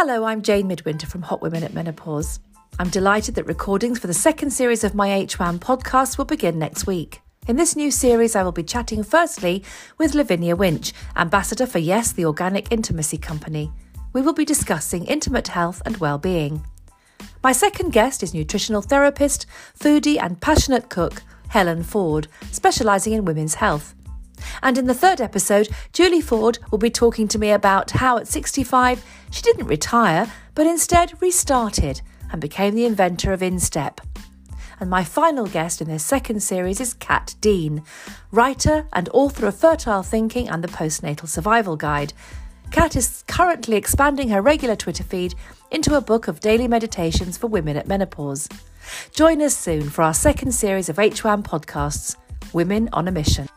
Hello, I'm Jane Midwinter from Hot Women at Menopause. I'm delighted that recordings for the second series of my HWAM podcast will begin next week. In this new series, I will be chatting firstly with Lavinia Winch, ambassador for Yes, the Organic Intimacy Company. We will be discussing intimate health and well-being. My second guest is nutritional therapist, foodie, and passionate cook Helen Ford, specialising in women's health. And in the third episode, Julie Ford will be talking to me about how at 65 she didn't retire, but instead restarted and became the inventor of InStep. And my final guest in this second series is Kat Dean, writer and author of Fertile Thinking and the Postnatal Survival Guide. Kat is currently expanding her regular Twitter feed into a book of daily meditations for women at menopause. Join us soon for our second series of HWAM podcasts, Women on a Mission.